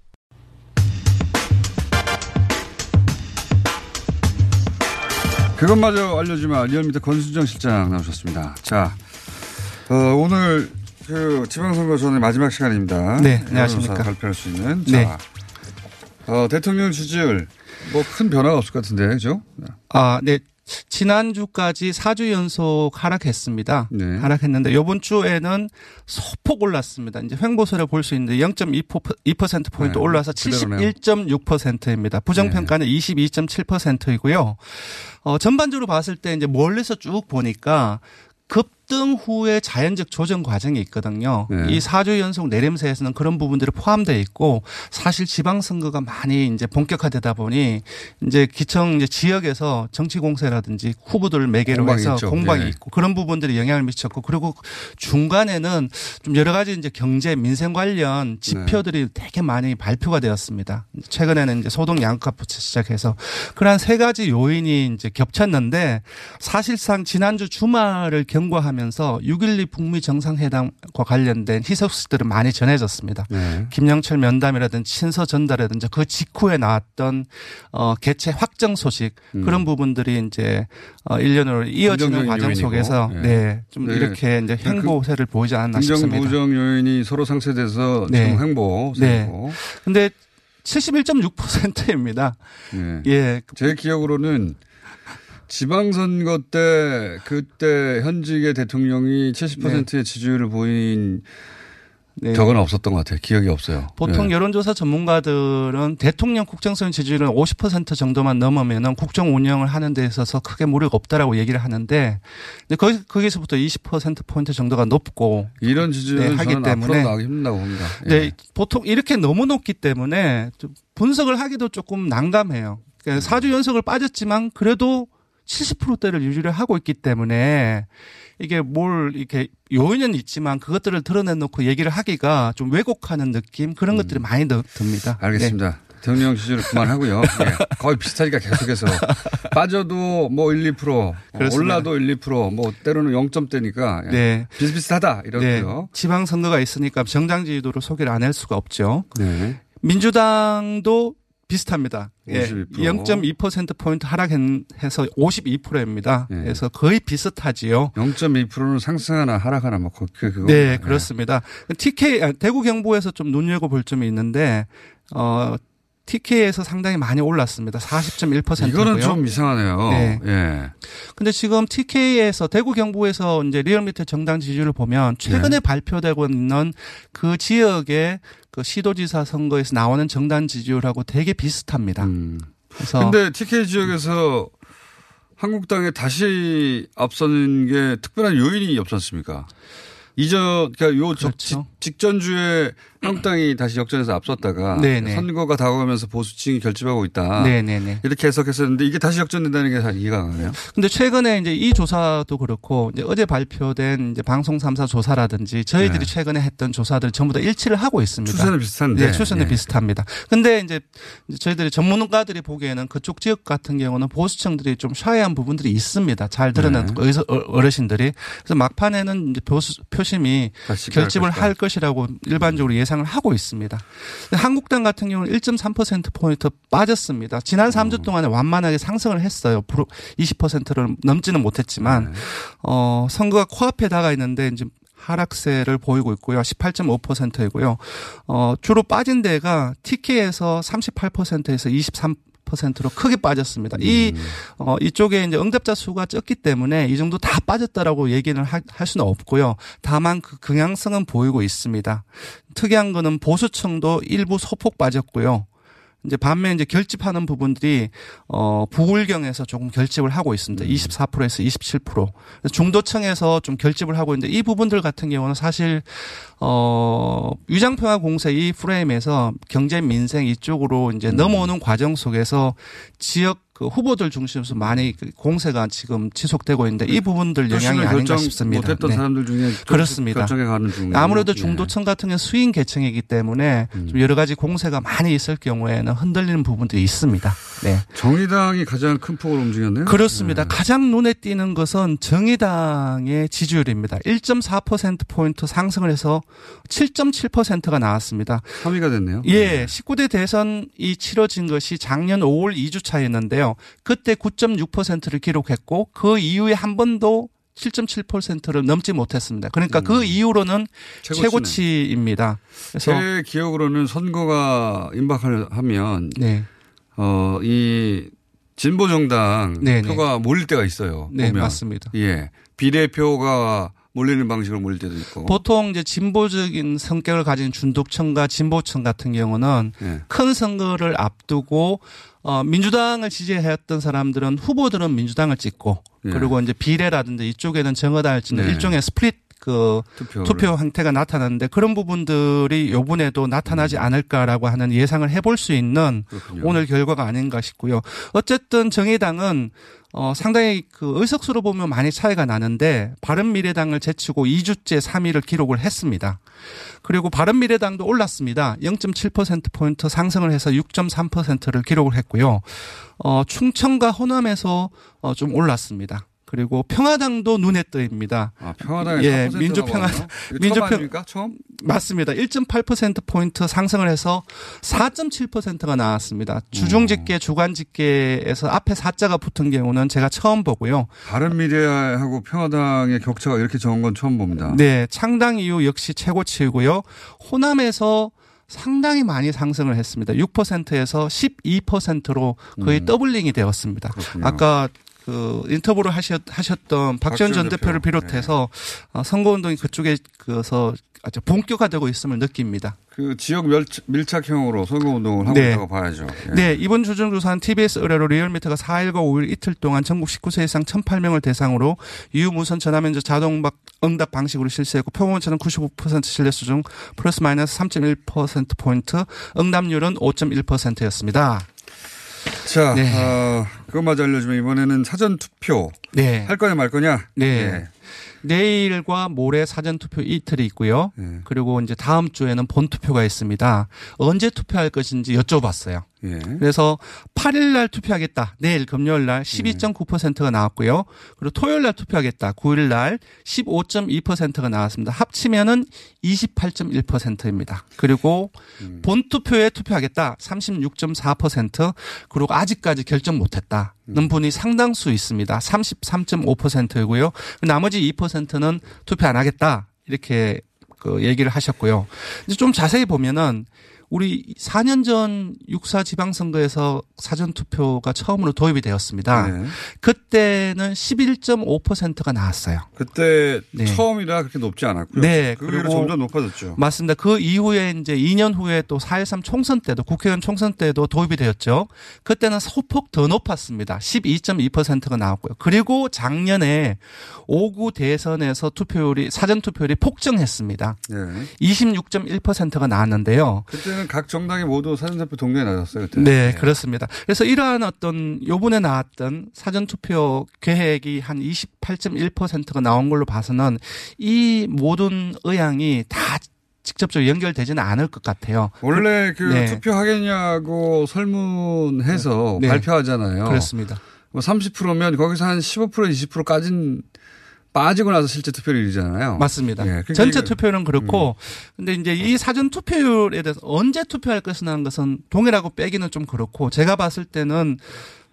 그것마저 알려주면 리얼미터 권순정 실장 나오셨습니다. 자, 어, 오늘 그 지방선거 전에 마지막 시간입니다. 네, 안녕하십니까. 발표할 수 있는. 네. 자, 어, 대통령 지지율 뭐 큰 변화가 없을 것 같은데, 그죠? 아, 네. 지난주까지 4주 연속 하락했습니다. 네. 하락했는데 이번 주에는 소폭 올랐습니다. 이제 횡보세를 볼 수 있는데 0.2% 포인트 네, 올라서 그대로네요. 71.6%입니다. 부정평가는 22.7%이고요. 어, 전반적으로 봤을 때 이제 멀리서 쭉 보니까 급등 후에 자연적 조정 과정이 있거든요. 네. 이 4주 연속 내림세에서는 그런 부분들이 포함되어 있고 사실 지방선거가 많이 이제 본격화되다 보니 이제 기청 이제 지역에서 정치 공세라든지 후보들 매개로 해서 있죠. 공방이 네. 있고 그런 부분들이 영향을 미쳤고 그리고 중간에는 좀 여러 가지 이제 경제 민생 관련 지표들이 되게 많이 발표가 되었습니다. 최근에는 이제 소득 양극화부터 시작해서 그러한 세 가지 요인이 이제 겹쳤는데 사실상 지난주 주말을 경과하면 서 6.12 북미 정상회담과 관련된 희소식들은 많이 전해졌습니다. 네. 김영철 면담이라든지 친서 전달이라든지 그 직후에 나왔던 어 개최 확정 소식 음. 그런 부분들이 이제 어 1년으로 이어지는 과정 요인이고. 속에서 네. 네. 좀 네. 이렇게 이제 그 행보세를 보이지 않았나 긍정 싶습니다. 부정 요인이 서로 상쇄돼서 네. 지금 행보 네. 근데 71.6%입니다. 네. 예. 제 기억으로는 지방선거 때 그때 현직의 대통령이 70%의 지지율을 보인 네. 적은 없었던 것 같아요. 기억이 없어요. 보통 네. 여론조사 전문가들은 대통령 국정성 지지율은 50% 정도만 넘으면은 국정 운영을 하는 데 있어서 크게 무리가 없다라고 얘기를 하는데 근데 거기, 거기서부터 20% 포인트 정도가 높고 이런 지지율은 네, 하기 때문에 나오기 힘들다고 봅니다. 예. 네, 보통 이렇게 너무 높기 때문에 좀 분석을 하기도 조금 난감해요. 그러니까 4주 연속을 빠졌지만 그래도 70%대를 유지를 하고 있기 때문에 이게 뭘 이렇게 요인은 있지만 그것들을 드러내놓고 얘기를 하기가 좀 왜곡하는 느낌 그런 것들이 많이 드- 듭니다. 알겠습니다. 대통령 시절을 그만하고요. 예. 거의 비슷하니까 계속해서 빠져도 뭐 1, 2% 어, 그렇습니다. 올라도 1, 2%뭐 때로는 0점대니까 예. 네. 비슷비슷하다 네. 이러고요. 지방 선거가 있으니까 정당 지지도를 소개를 안 할 수가 없죠. 네. 민주당도 비슷합니다. 예, 52%. 0.2%포인트 하락해서 52%입니다. 예. 그래서 거의 비슷하지요. 0.2%는 상승하나 하락하나 뭐 그, 그, 그거. 네, 그렇습니다. TK, 아, 대구 경북에서 좀 눈여겨 볼 점이 있는데, 어, TK에서 상당히 많이 올랐습니다. 40.1%고요. 이거는 좀 이상하네요. 네. 예. 근데 지금 TK에서 대구 경북에서 이제 리얼미터 정당 지지율을 보면 최근에 네. 발표되고 있는 그 지역의 그 시도지사 선거에서 나오는 정당 지지율하고 되게 비슷합니다. 그래서 음. 근데 TK 지역에서 한국당에 다시 앞서는 게 특별한 요인이 없지 않습니까? 이전, 그러니까 요 적- 그렇죠. 직- 직전주에 한국당이 다시 역전해서 앞섰다가 네네. 선거가 다가오면서 보수층이 결집하고 있다. 네네네. 이렇게 해석했었는데 이게 다시 역전된다는 게 잘 이해가 안 가네요. 근데 최근에 이제 이 조사도 그렇고 이제 어제 발표된 이제 방송 3사 조사라든지 저희들이 네. 최근에 했던 조사들 전부 다 일치를 하고 있습니다. 추세는 비슷한데. 네, 추세는 예. 비슷합니다. 근데 이제 저희들이 전문가들이 보기에는 그쪽 지역 같은 경우는 보수층들이 좀 샤이한 부분들이 있습니다. 잘 드러낸 네. 어- 어르신들이 그래서 막판에는 이제 보수 표심이 결집을 갈할것 이라고 일반적으로 예상을 하고 있습니다. 한국당 같은 경우는 1.3% 포인트 빠졌습니다. 지난 3주 동안에 완만하게 상승을 했어요. 20%를 넘지는 못했지만 어 선거가 코앞에 다가 있는데 이제 하락세를 보이고 있고요. 18.5%이고요. 어 주로 빠진 데가 TK에서 38%에서 23 퍼센트로 크게 빠졌습니다. 이, 어, 이쪽에 이제 응답자 수가 적기 때문에 이 정도 다 빠졌다라고 얘기는 하- 할 수는 없고요. 다만 그 경향성은 보이고 있습니다. 특이한 거는 보수층도 일부 소폭 빠졌고요. 이제 반면 이제 결집하는 부분들이 어 부울경에서 조금 결집을 하고 있습니다. 24%에서 27%. 그래서 중도층에서 좀 결집을 하고 있는데 이 부분들 같은 경우는 사실 어 위장평화 공세 이 프레임에서 경제 민생 이쪽으로 이제 넘어오는 과정 속에서 지역 그 후보들 중심으로 많이 그 공세가 지금 지속되고 있는데 이 부분들 영향이 표심을 아닌가 싶습니다. 못했던 네. 사람들 중에 그렇습니다. 아무래도 예. 중도층 같은 경우는 수인 계층이기 때문에 좀 여러 가지 공세가 많이 있을 경우에는 흔들리는 부분들이 있습니다. 네. 정의당이 가장 큰 폭으로 움직였네요. 그렇습니다. 가장 눈에 띄는 것은 정의당의 지지율입니다. 1.4%포인트 상승을 해서 7.7%가 나왔습니다. 3위가 됐네요. 예, 19대 대선이 치러진 것이 작년 5월 2주차였는데요. 그때 9.6%를 기록했고 그 이후에 한 번도 7.7%를 넘지 못했습니다. 그러니까 그 이후로는 음. 최고치네. 최고치 입니다. 그래서 제 기억으로는 선거가 임박하면 네. 어, 이 진보 정당 네네. 표가 몰릴 때가 있어요. 네, 보면. 맞습니다. 예. 비례표가 몰리는 방식으로 몰릴 때도 있고. 보통 이제 진보적인 성격을 가진 중도층과 진보층 같은 경우는 예. 큰 선거를 앞두고 어 민주당을 지지했던 사람들은 후보들은 민주당을 찍고 예. 그리고 이제 비례라든지 이쪽에는 정의당을 찍는 네. 일종의 split 그 투표를. 투표 형태가 나타나는데 그런 부분들이 요번에도 나타나지 않을까라고 하는 예상을 해볼 수 있는 그렇군요. 오늘 결과가 아닌가 싶고요. 어쨌든 정의당은 어 상당히 그 의석수로 보면 많이 차이가 나는데 바른미래당을 제치고 2주째 3위를 기록을 했습니다. 그리고 바른미래당도 올랐습니다. 0.7% 포인트 상승을 해서 6.3%를 기록을 했고요. 어 충청과 호남에서 어, 좀 올랐습니다. 그리고 평화당도 눈에 띄입니다. 아, 평화당이 예, 4%라고 민주평화. 이거 처음 민주평 아닙니까? 처음? 맞습니다. 1.8% 포인트 상승을 해서 4.7%가 나왔습니다. 주중 집계, 주간 집계에서 앞에 4자가 붙은 경우는 제가 처음 보고요. 바른 미래하고 평화당의 격차가 이렇게 적은 건 처음 봅니다. 네, 창당 이후 역시 최고치이고요. 호남에서 상당히 많이 상승을 했습니다. 6%에서 12%로 거의 음. doubling이 되었습니다. 그렇군요. 아까 그 인터뷰를 하셨, 하셨던 박지원 전 대표를 대표. 비롯해서 어, 선거운동이 그쪽에 그서 아주 본격화되고 있음을 느낍니다. 그 지역 밀착, 밀착형으로 선거운동을 하고 네. 있다고 봐야죠. 예. 네, 이번 주중조사는 TBS 의뢰로 리얼미터가 4일과 5일 이틀 동안 전국 19세 이상 1,008명을 대상으로 유무선 전화면접 자동박 응답 방식으로 실시했고 표본 오차는 95% 신뢰 수 준 플러스 마이너스 3.1%포인트 응답률은 5.1%였습니다. 자, 네. 어, 그것마저 알려주면 이번에는 사전 투표 네. 할 거냐 말 거냐. 네. 예. 내일과 모레 사전 투표 이틀이 있고요. 예. 그리고 이제 다음 주에는 본 투표가 있습니다. 언제 투표할 것인지 여쭤봤어요. 예. 그래서 8일 날 투표하겠다. 내일 금요일 날 12.9%가 나왔고요. 그리고 토요일 날 투표하겠다. 9일 날 15.2%가 나왔습니다. 합치면은 28.1%입니다. 그리고 본 투표에 투표하겠다. 36.4%. 그리고 아직까지 결정 못 했다 는 분이 상당수 있습니다. 33.5%이고요. 나머지 2%는 투표 안 하겠다. 이렇게 그 얘기를 하셨고요. 이제 좀 자세히 보면은 우리 4년 전 육사 지방선거에서 사전투표가 처음으로 도입이 되었습니다. 네. 그때는 11.5%가 나왔어요. 그때 네. 처음이라 그렇게 높지 않았고요. 네, 그 그리고 점점 높아졌죠. 맞습니다. 그 이후에 이제 2년 후에 또 4.13 총선 때도 국회의원 총선 때도 도입이 되었죠. 그때는 소폭 더 높았습니다. 12.2%가 나왔고요. 그리고 작년에 5구 대선에서 투표율이 사전 투표율이 폭증했습니다. 네. 26.1%가 나왔는데요. 그때는 각 정당이 모두 사전투표 동료에 나섰어요. 그때. 네, 그렇습니다. 그래서 이러한 어떤 요번에 나왔던 사전 투표 계획이 한 28.1%가 나온 걸로 봐서는 이 모든 의향이 다 직접적으로 연결되지는 않을 것 같아요. 원래 그 네. 투표하겠냐고 설문해서 네. 발표하잖아요. 그렇습니다. 뭐 30%면 거기서 한 15% 20%까진 빠지고 나서 실제 투표율이잖아요. 맞습니다. 예, 그러니까 전체 투표율은 그렇고, 근데 이제 이 사전 투표율에 대해서 언제 투표할 것이라는 것은 동일하고 빼기는 좀 그렇고, 제가 봤을 때는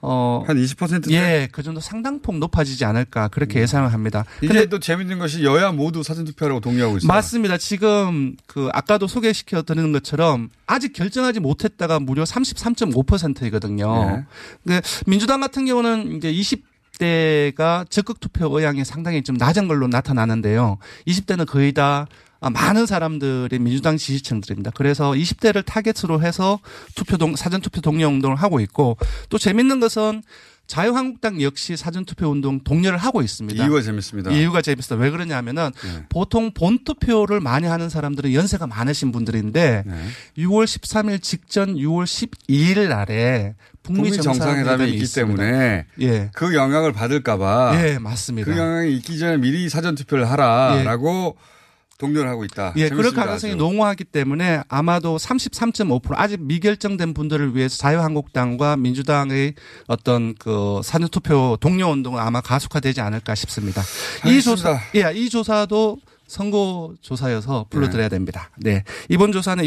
어. 한 20%? 예, 그 정도 상당폭 높아지지 않을까, 그렇게 예상을 합니다. 이게 근데 또 재밌는 것이 여야 모두 사전투표하라고 동의하고 있어요. 맞습니다. 지금 그 아까도 소개시켜 드리는 것처럼 아직 결정하지 못했다가 무려 33.5%이거든요. 근데 민주당 같은 경우는 이제 20 대가 적극 투표 의향이 상당히 좀 낮은 걸로 나타나는데요. 20대는 거의 다 아, 많은 사람들이 민주당 지지층들입니다. 그래서 20대를 타겟으로 해서 투표 동 사전 투표 독려 운동을 하고 있고 또 재밌는 것은 자유한국당 역시 사전투표 운동 독려를 하고 있습니다. 이유가 재밌습니다. 이유가 재밌어요. 왜 그러냐면은 보통 본투표를 많이 하는 사람들은 연세가 많으신 분들인데 네. 6월 13일 직전 6월 12일 날에 북미 북미 정상회담이 있기 있습니다. 때문에 예. 그 영향을 받을까봐 예, 맞습니다. 그 영향이 있기 전에 미리 사전투표를 하라라고 독 려를 하고 있다. 예, 그럴 가능성이 아주. 농후하기 때문에 아마도 33.5% 아직 미결정된 분들을 위해서 자유한국당과 민주당의 어떤 그 사전투표 독려 운동은 아마 가속화되지 않을까 싶습니다. 이 조사, 예, 이 조사도 선거 조사여서 불러드려야 됩니다. 네. 이번 조사는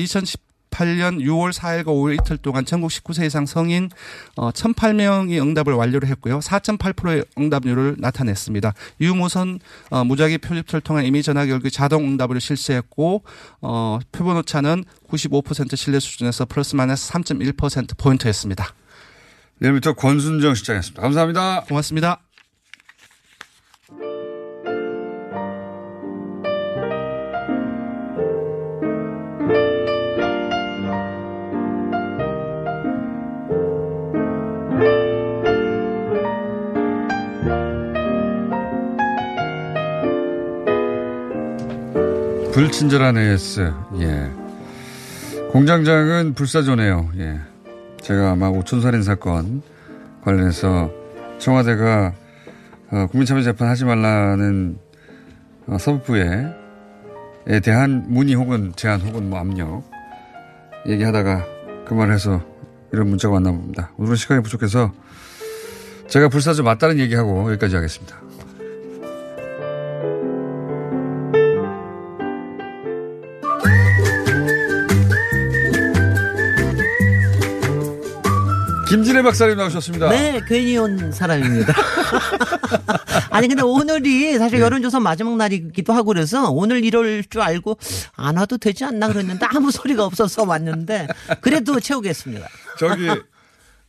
2018년 6월 4일과 5일 이틀 동안 전국 19세 이상 성인 어 1,008명이 응답을 완료를 했고요. 4.8%의 응답률을 나타냈습니다. 유무선 어 무작위 표집처를 통한 이미 전화 결과 자동 응답을 실시했고 어 표본 오차는 95% 신뢰 수준에서 플러스 마이너스 3.1% 포인트였습니다. 내일부터 권순정 시장이었습니다. 감사합니다. 고맙습니다. 불친절한 AS. 예. 공장장은 불사조네요. 예. 제가 아마 오촌살인 사건 관련해서 청와대가 어, 국민참여재판 하지 말라는 어, 서부부에 에 대한 문의 혹은 제안 혹은 뭐 압력 얘기하다가 그 말을 해서 이런 문자가 왔나 봅니다. 오늘은 시간이 부족해서 제가 불사조 맞다는 얘기하고 여기까지 하겠습니다. 김진애 박사님 나오셨습니다. 네, 괜히 온 사람입니다. 아니, 근데 오늘이 사실 네. 여론조사 마지막 날이기도 하고 그래서 오늘 이럴 줄 알고 안 와도 되지 않나 그랬는데 아무 소리가 없어서 왔는데 그래도 채우겠습니다. 저기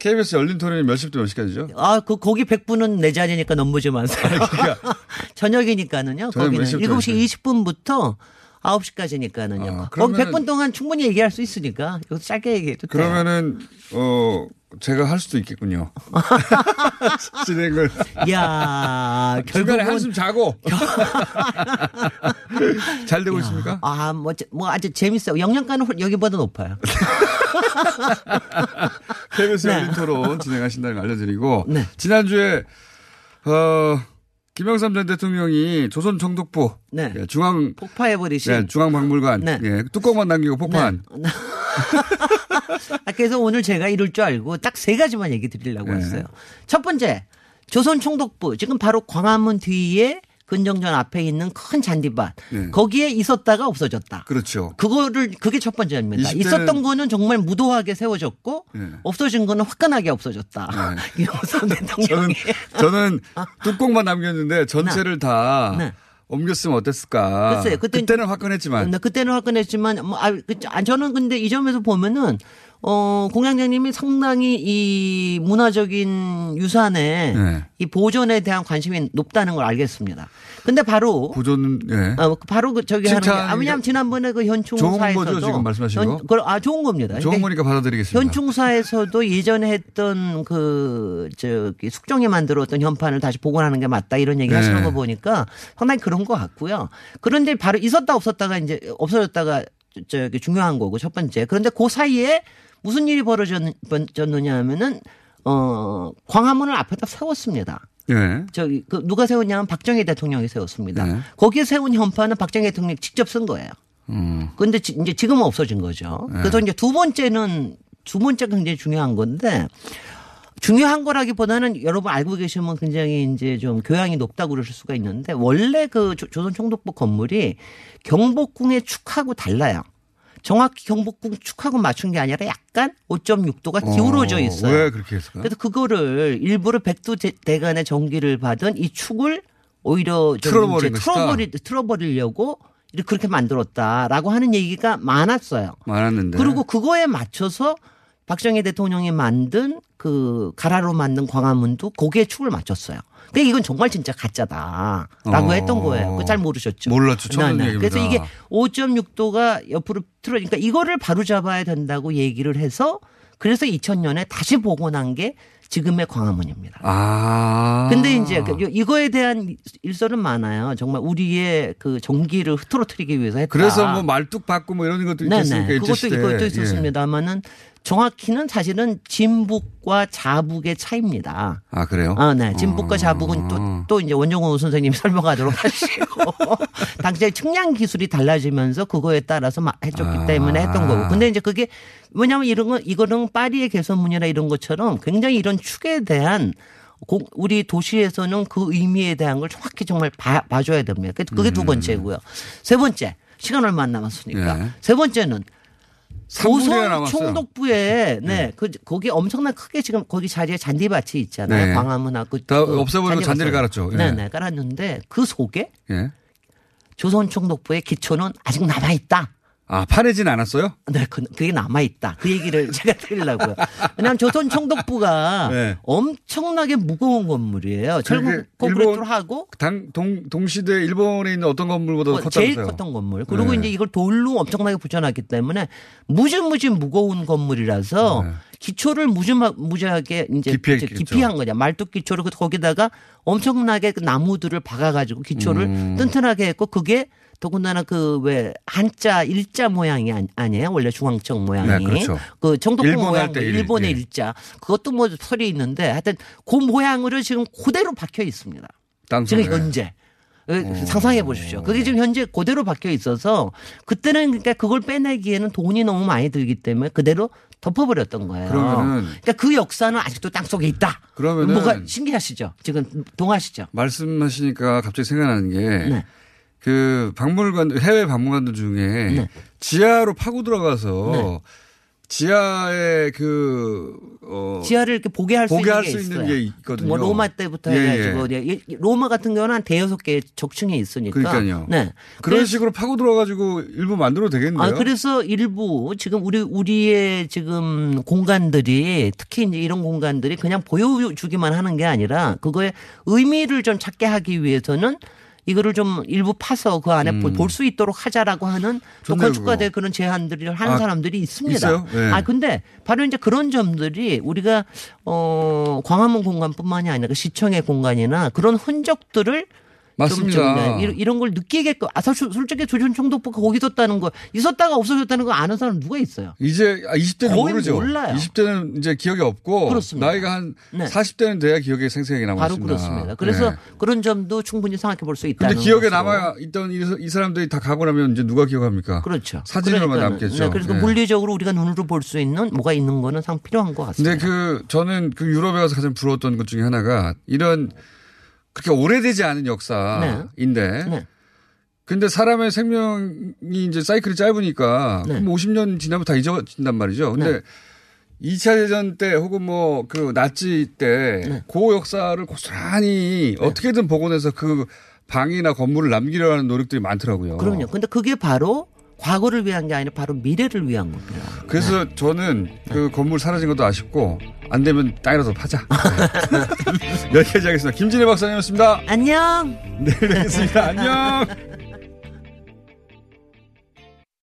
KBS 열린 토론이 몇 시부터 몇 시까지죠? 아, 그, 거기 100분은 내 자리니까 넘보지 마세요. 저녁이니까는요. 저녁 몇 거기는 시부터 7시 20분부터 9시까지니까는요. 거기 그러면- 100분 동안 충분히 얘기할 수 있으니까 이거 짧게 얘기해도 돼요. 그러면은 어 제가 할 수도 있겠군요. 진행을. 야 결국은- 한숨 자고. 잘 되고 있습니까? 아, 뭐, 제- 뭐 아주 재밌어요. 영양가는 훨- 여기보다 높아요. KBS 네. 열린 토론 진행하신다는 걸 알려드리고 지난주에 어 김영삼 전 대통령이 조선 총독부 네. 예, 중앙 폭파해버리신. 네, 중앙박물관 네. 예, 뚜껑만 남기고 폭파한 아, 그래서 오늘 제가 이럴 줄 알고 딱 세 가지만 얘기 드리려고 네. 했어요. 첫 번째, 조선 총독부 지금 바로 광화문 뒤에 근정전 앞에 있는 큰 잔디밭 네. 거기에 있었다가 없어졌다. 그렇죠. 그거를 그게 첫 번째입니다. 20대는 있었던 거는 정말 무도하게 세워졌고 네. 없어진 거는 화끈하게 없어졌다. 이호선 대통령이 저는 뚜껑만 남겼는데 전체를 다 네. 옮겼으면 어땠을까. 글쎄요, 그때- 그때 는 화끈했지만 네, 그때는 화끈했지만 뭐 아, 그, 아, 저는 근데 이 점에서 보면은 어 공장장님이 상당히 이 문화적인 유산에 네. 이 보존에 대한 관심이 높다는 걸 알겠습니다. 근데 바로 보존 예. 어, 바로 그 저기 하는 게 아, 왜냐하면 지난번에 그 현충사에서도 좋은 거죠, 지금 말씀하신 거? 그, 아 좋은 겁니다. 좋은 그러니까 거니까 받아들이겠습니다. 현충사에서도 예전에 했던 그 저기 숙종이 만들었던 현판을 다시 복원하는 게 맞다 이런 얘기 네. 하시는 거 보니까 상당히 그런 것 같고요. 그런데 바로 있었다 없었다가 이제 없어졌다가 저기 중요한 거고 첫 번째. 그런데 그 사이에 무슨 일이 벌어졌느냐 하면은 어 광화문을 앞에다 세웠습니다. 예. 저기 그 누가 세웠냐면 박정희 대통령이 세웠습니다. 네. 거기에 세운 현판은 박정희 대통령이 직접 쓴 거예요. 음. 근데 지- 이제 지금은 없어진 거죠. 네. 그래서 이제 두 번째는 두 번째가 굉장히 중요한 건데 중요한 거라기보다는 여러분 알고 계시면 굉장히 이제 좀 교양이 높다고 그러실 수가 있는데 원래 그 조- 조선 총독부 건물이 경복궁의 축하고 달라요. 정확히 경복궁 축하고 맞춘 게 아니라 약간 5.6도가 기울어져 있어요. 왜 그렇게 했을까? 그래서 그거를 일부러 백두 대- 대간의 전기를 받은 이 축을 오히려 좀 틀어버린. 틀어버리, 틀어버리려고 이렇게 그렇게 만들었다라고 하는 얘기가 많았어요. 많았는데. 그리고 그거에 맞춰서 박정희 대통령이 만든 그 가라로 만든 광화문도 거기에 축을 맞췄어요. 근데 이건 정말 진짜 가짜다라고 어. 했던 거예요. 그거 잘 모르셨죠? 몰랐죠. 처음 네, 네. 그래서 이게 5.6도가 옆으로 틀어니까 이거를 바로 잡아야 된다고 얘기를 해서 그래서 2000년에 다시 복원한 게 지금의 광화문입니다. 아. 근데 이제 그 이거에 대한 일설은 많아요. 정말 우리의 그 전기를 흐트러뜨리기 위해서 했다. 그래서 뭐 말뚝 받고 뭐 이런 것도 있겠습니까? 네네. 그것도 일제시대. 이것도 예. 있었습니다만은 정확히는 사실은 진북과 자북의 차이입니다. 아 그래요? 아, 네. 진북과 자북은 어. 또, 또 이제 원종호 선생님이 설명하도록 하시고. 당시에 측량 기술이 달라지면서 그거에 따라서 막 해줬기 아. 때문에 했던 거고. 근데 이제 그게 왜냐하면 이런 건, 이거는 파리의 개선문이나 이런 것처럼 굉장히 이런 축에 대한 고- 우리 도시에서는 그 의미에 대한 걸 정확히 정말 봐, 봐줘야 됩니다. 그게- 그게 두 음. 번째고요. 세 번째. 시간 얼마 안 남았으니까. 예. 세 번째는 3분이나 조선. 총독부에 네, 그 거기 엄청난 크게 지금 거기 자리에 잔디밭이 있잖아요. 네. 광화문하고 다 없애버리고 잔디를 깔았죠. 예. 네, 네, 깔았는데 그 속에 예. 조선 총독부의 기초는 아직 남아 있다. 아 파내진 않았어요? 네, 그, 그게 남아있다. 그 얘기를 제가 드리려고요. 왜냐하면 조선 총독부가 네. 엄청나게 무거운 건물이에요. 철근 그게 콘크리트로 하고 당, 동, 동시대 일본에 있는 어떤 건물보다 뭐 제일 컸다면서요? 컸던 건물. 그리고 네. 이제 이걸 돌로 엄청나게 붙여놨기 때문에 무지무지 무거운 건물이라서 기초를 무지 무지하게 이제 네. 기피했겠죠. 기피한 거냐. 말뚝 기초를 그 거기다가 엄청나게 그 나무들을 박아가지고 기초를 음. 튼튼하게 했고 그게 더군다나 그 왜 한자 일자 모양이 아니- 아니 에요 원래 중앙청 모양이 네, 그렇죠. 그 정독부 일본 할 모양 때 일, 일본의 예. 일자 그것도 뭐 설이 있는데 하여튼 그 모양으로 지금 그대로 박혀 있습니다. 땅속에. 지금 현재. 상상해 보십시오. 그게 지금 현재 그대로 박혀 있어서 그때는 그러니까 그걸 빼내기에는 돈이 너무 많이 들기 때문에 그대로 덮어버렸던 거예요. 그러면은- 그러니까 그 역사는 아직도 땅 속에 있다. 그러면은- 뭐가 신기하시죠? 지금 동하시죠? 말씀하시니까 갑자기 생각나는 게. 네. 그 박물관 해외 박물관들 중에 네. 지하로 파고 들어가서 지하에 그 어, 지하를 이렇게 보게 할 수 있는 할게 수. 있는 게 있거든요. 뭐 로마 때부터 예, 해가지고 예. 로마 같은 경우는 한 대여섯 개 적층이 있으니까. 그러니까요. 네. 그런 그래서- 식으로 파고 들어가지고 일부 만들어도 되겠네요. 아, 그래서 일부 지금 우리 우리의 지금 공간들이 특히 이제 이런 공간들이 그냥 보여주기만 하는 게 아니라 그거에 의미를 좀 찾게 하기 위해서는 이거를 좀 일부 파서 그 안에 볼수 있도록 하자라고 하는 또 음. 건축가들 그런 제안들을 하는 아, 사람들이 있습니다. 네. 아 근데 바로 이제 그런 점들이 우리가 어 광화문 공간뿐만이 아니라 그 시청의 공간이나 그런 흔적들을 맞습니다. 네, 이런, 이런 걸 느끼게끔 아 솔- 솔직히 조선 총독부가 거기 있었다는 거 있었다가 없어졌다는 거 아는 사람 누가 있어요? 이제 아, 20대는 거의 모르죠. 몰라요. 20대는 이제 기억이 없고 그렇습니다. 나이가 한 네. 40대는 돼야 기억에 생생하게 남아 바로 있습니다. 그렇습니다. 그래서 네. 그런 점도 충분히 생각해 볼 수 있다는 근데 기억에. 남아 있던 이, 이 사람들이 다 가고 나면 이제 누가 기억합니까? 그렇죠. 사진으로만 그러니까는, 남겠죠. 네, 그래서 네. 물리적으로 우리가 눈으로 볼 수 있는 뭐가 있는 거는 상 필요한 것 같습니다. 근데 그 저는 그 유럽에 가서 가장 부러웠던 것 중에 하나가 이런 그렇게 오래되지 않은 역사인데 네. 근데 사람의 생명이 이제 사이클이 짧으니까 네. 그럼 50년 지나면 다 잊어진단 말이죠. 근데 네. 2차 대전 때 혹은 뭐 그 나치 때 네. 그 역사를 고스란히 어떻게든 복원해서 그 방이나 건물을 남기려는 노력들이 많더라고요. 그럼요. 근데 그게 바로 과거를 위한 게 아니라 바로 미래를 위한 겁니다. 그래서 저는 그 건물 사라진 것도 아쉽고 안 되면 땅이라도 파자. 여기까지 하겠습니다. 김진애 박사님이었습니다. 안녕. 내일 뵙겠습니다. 안녕.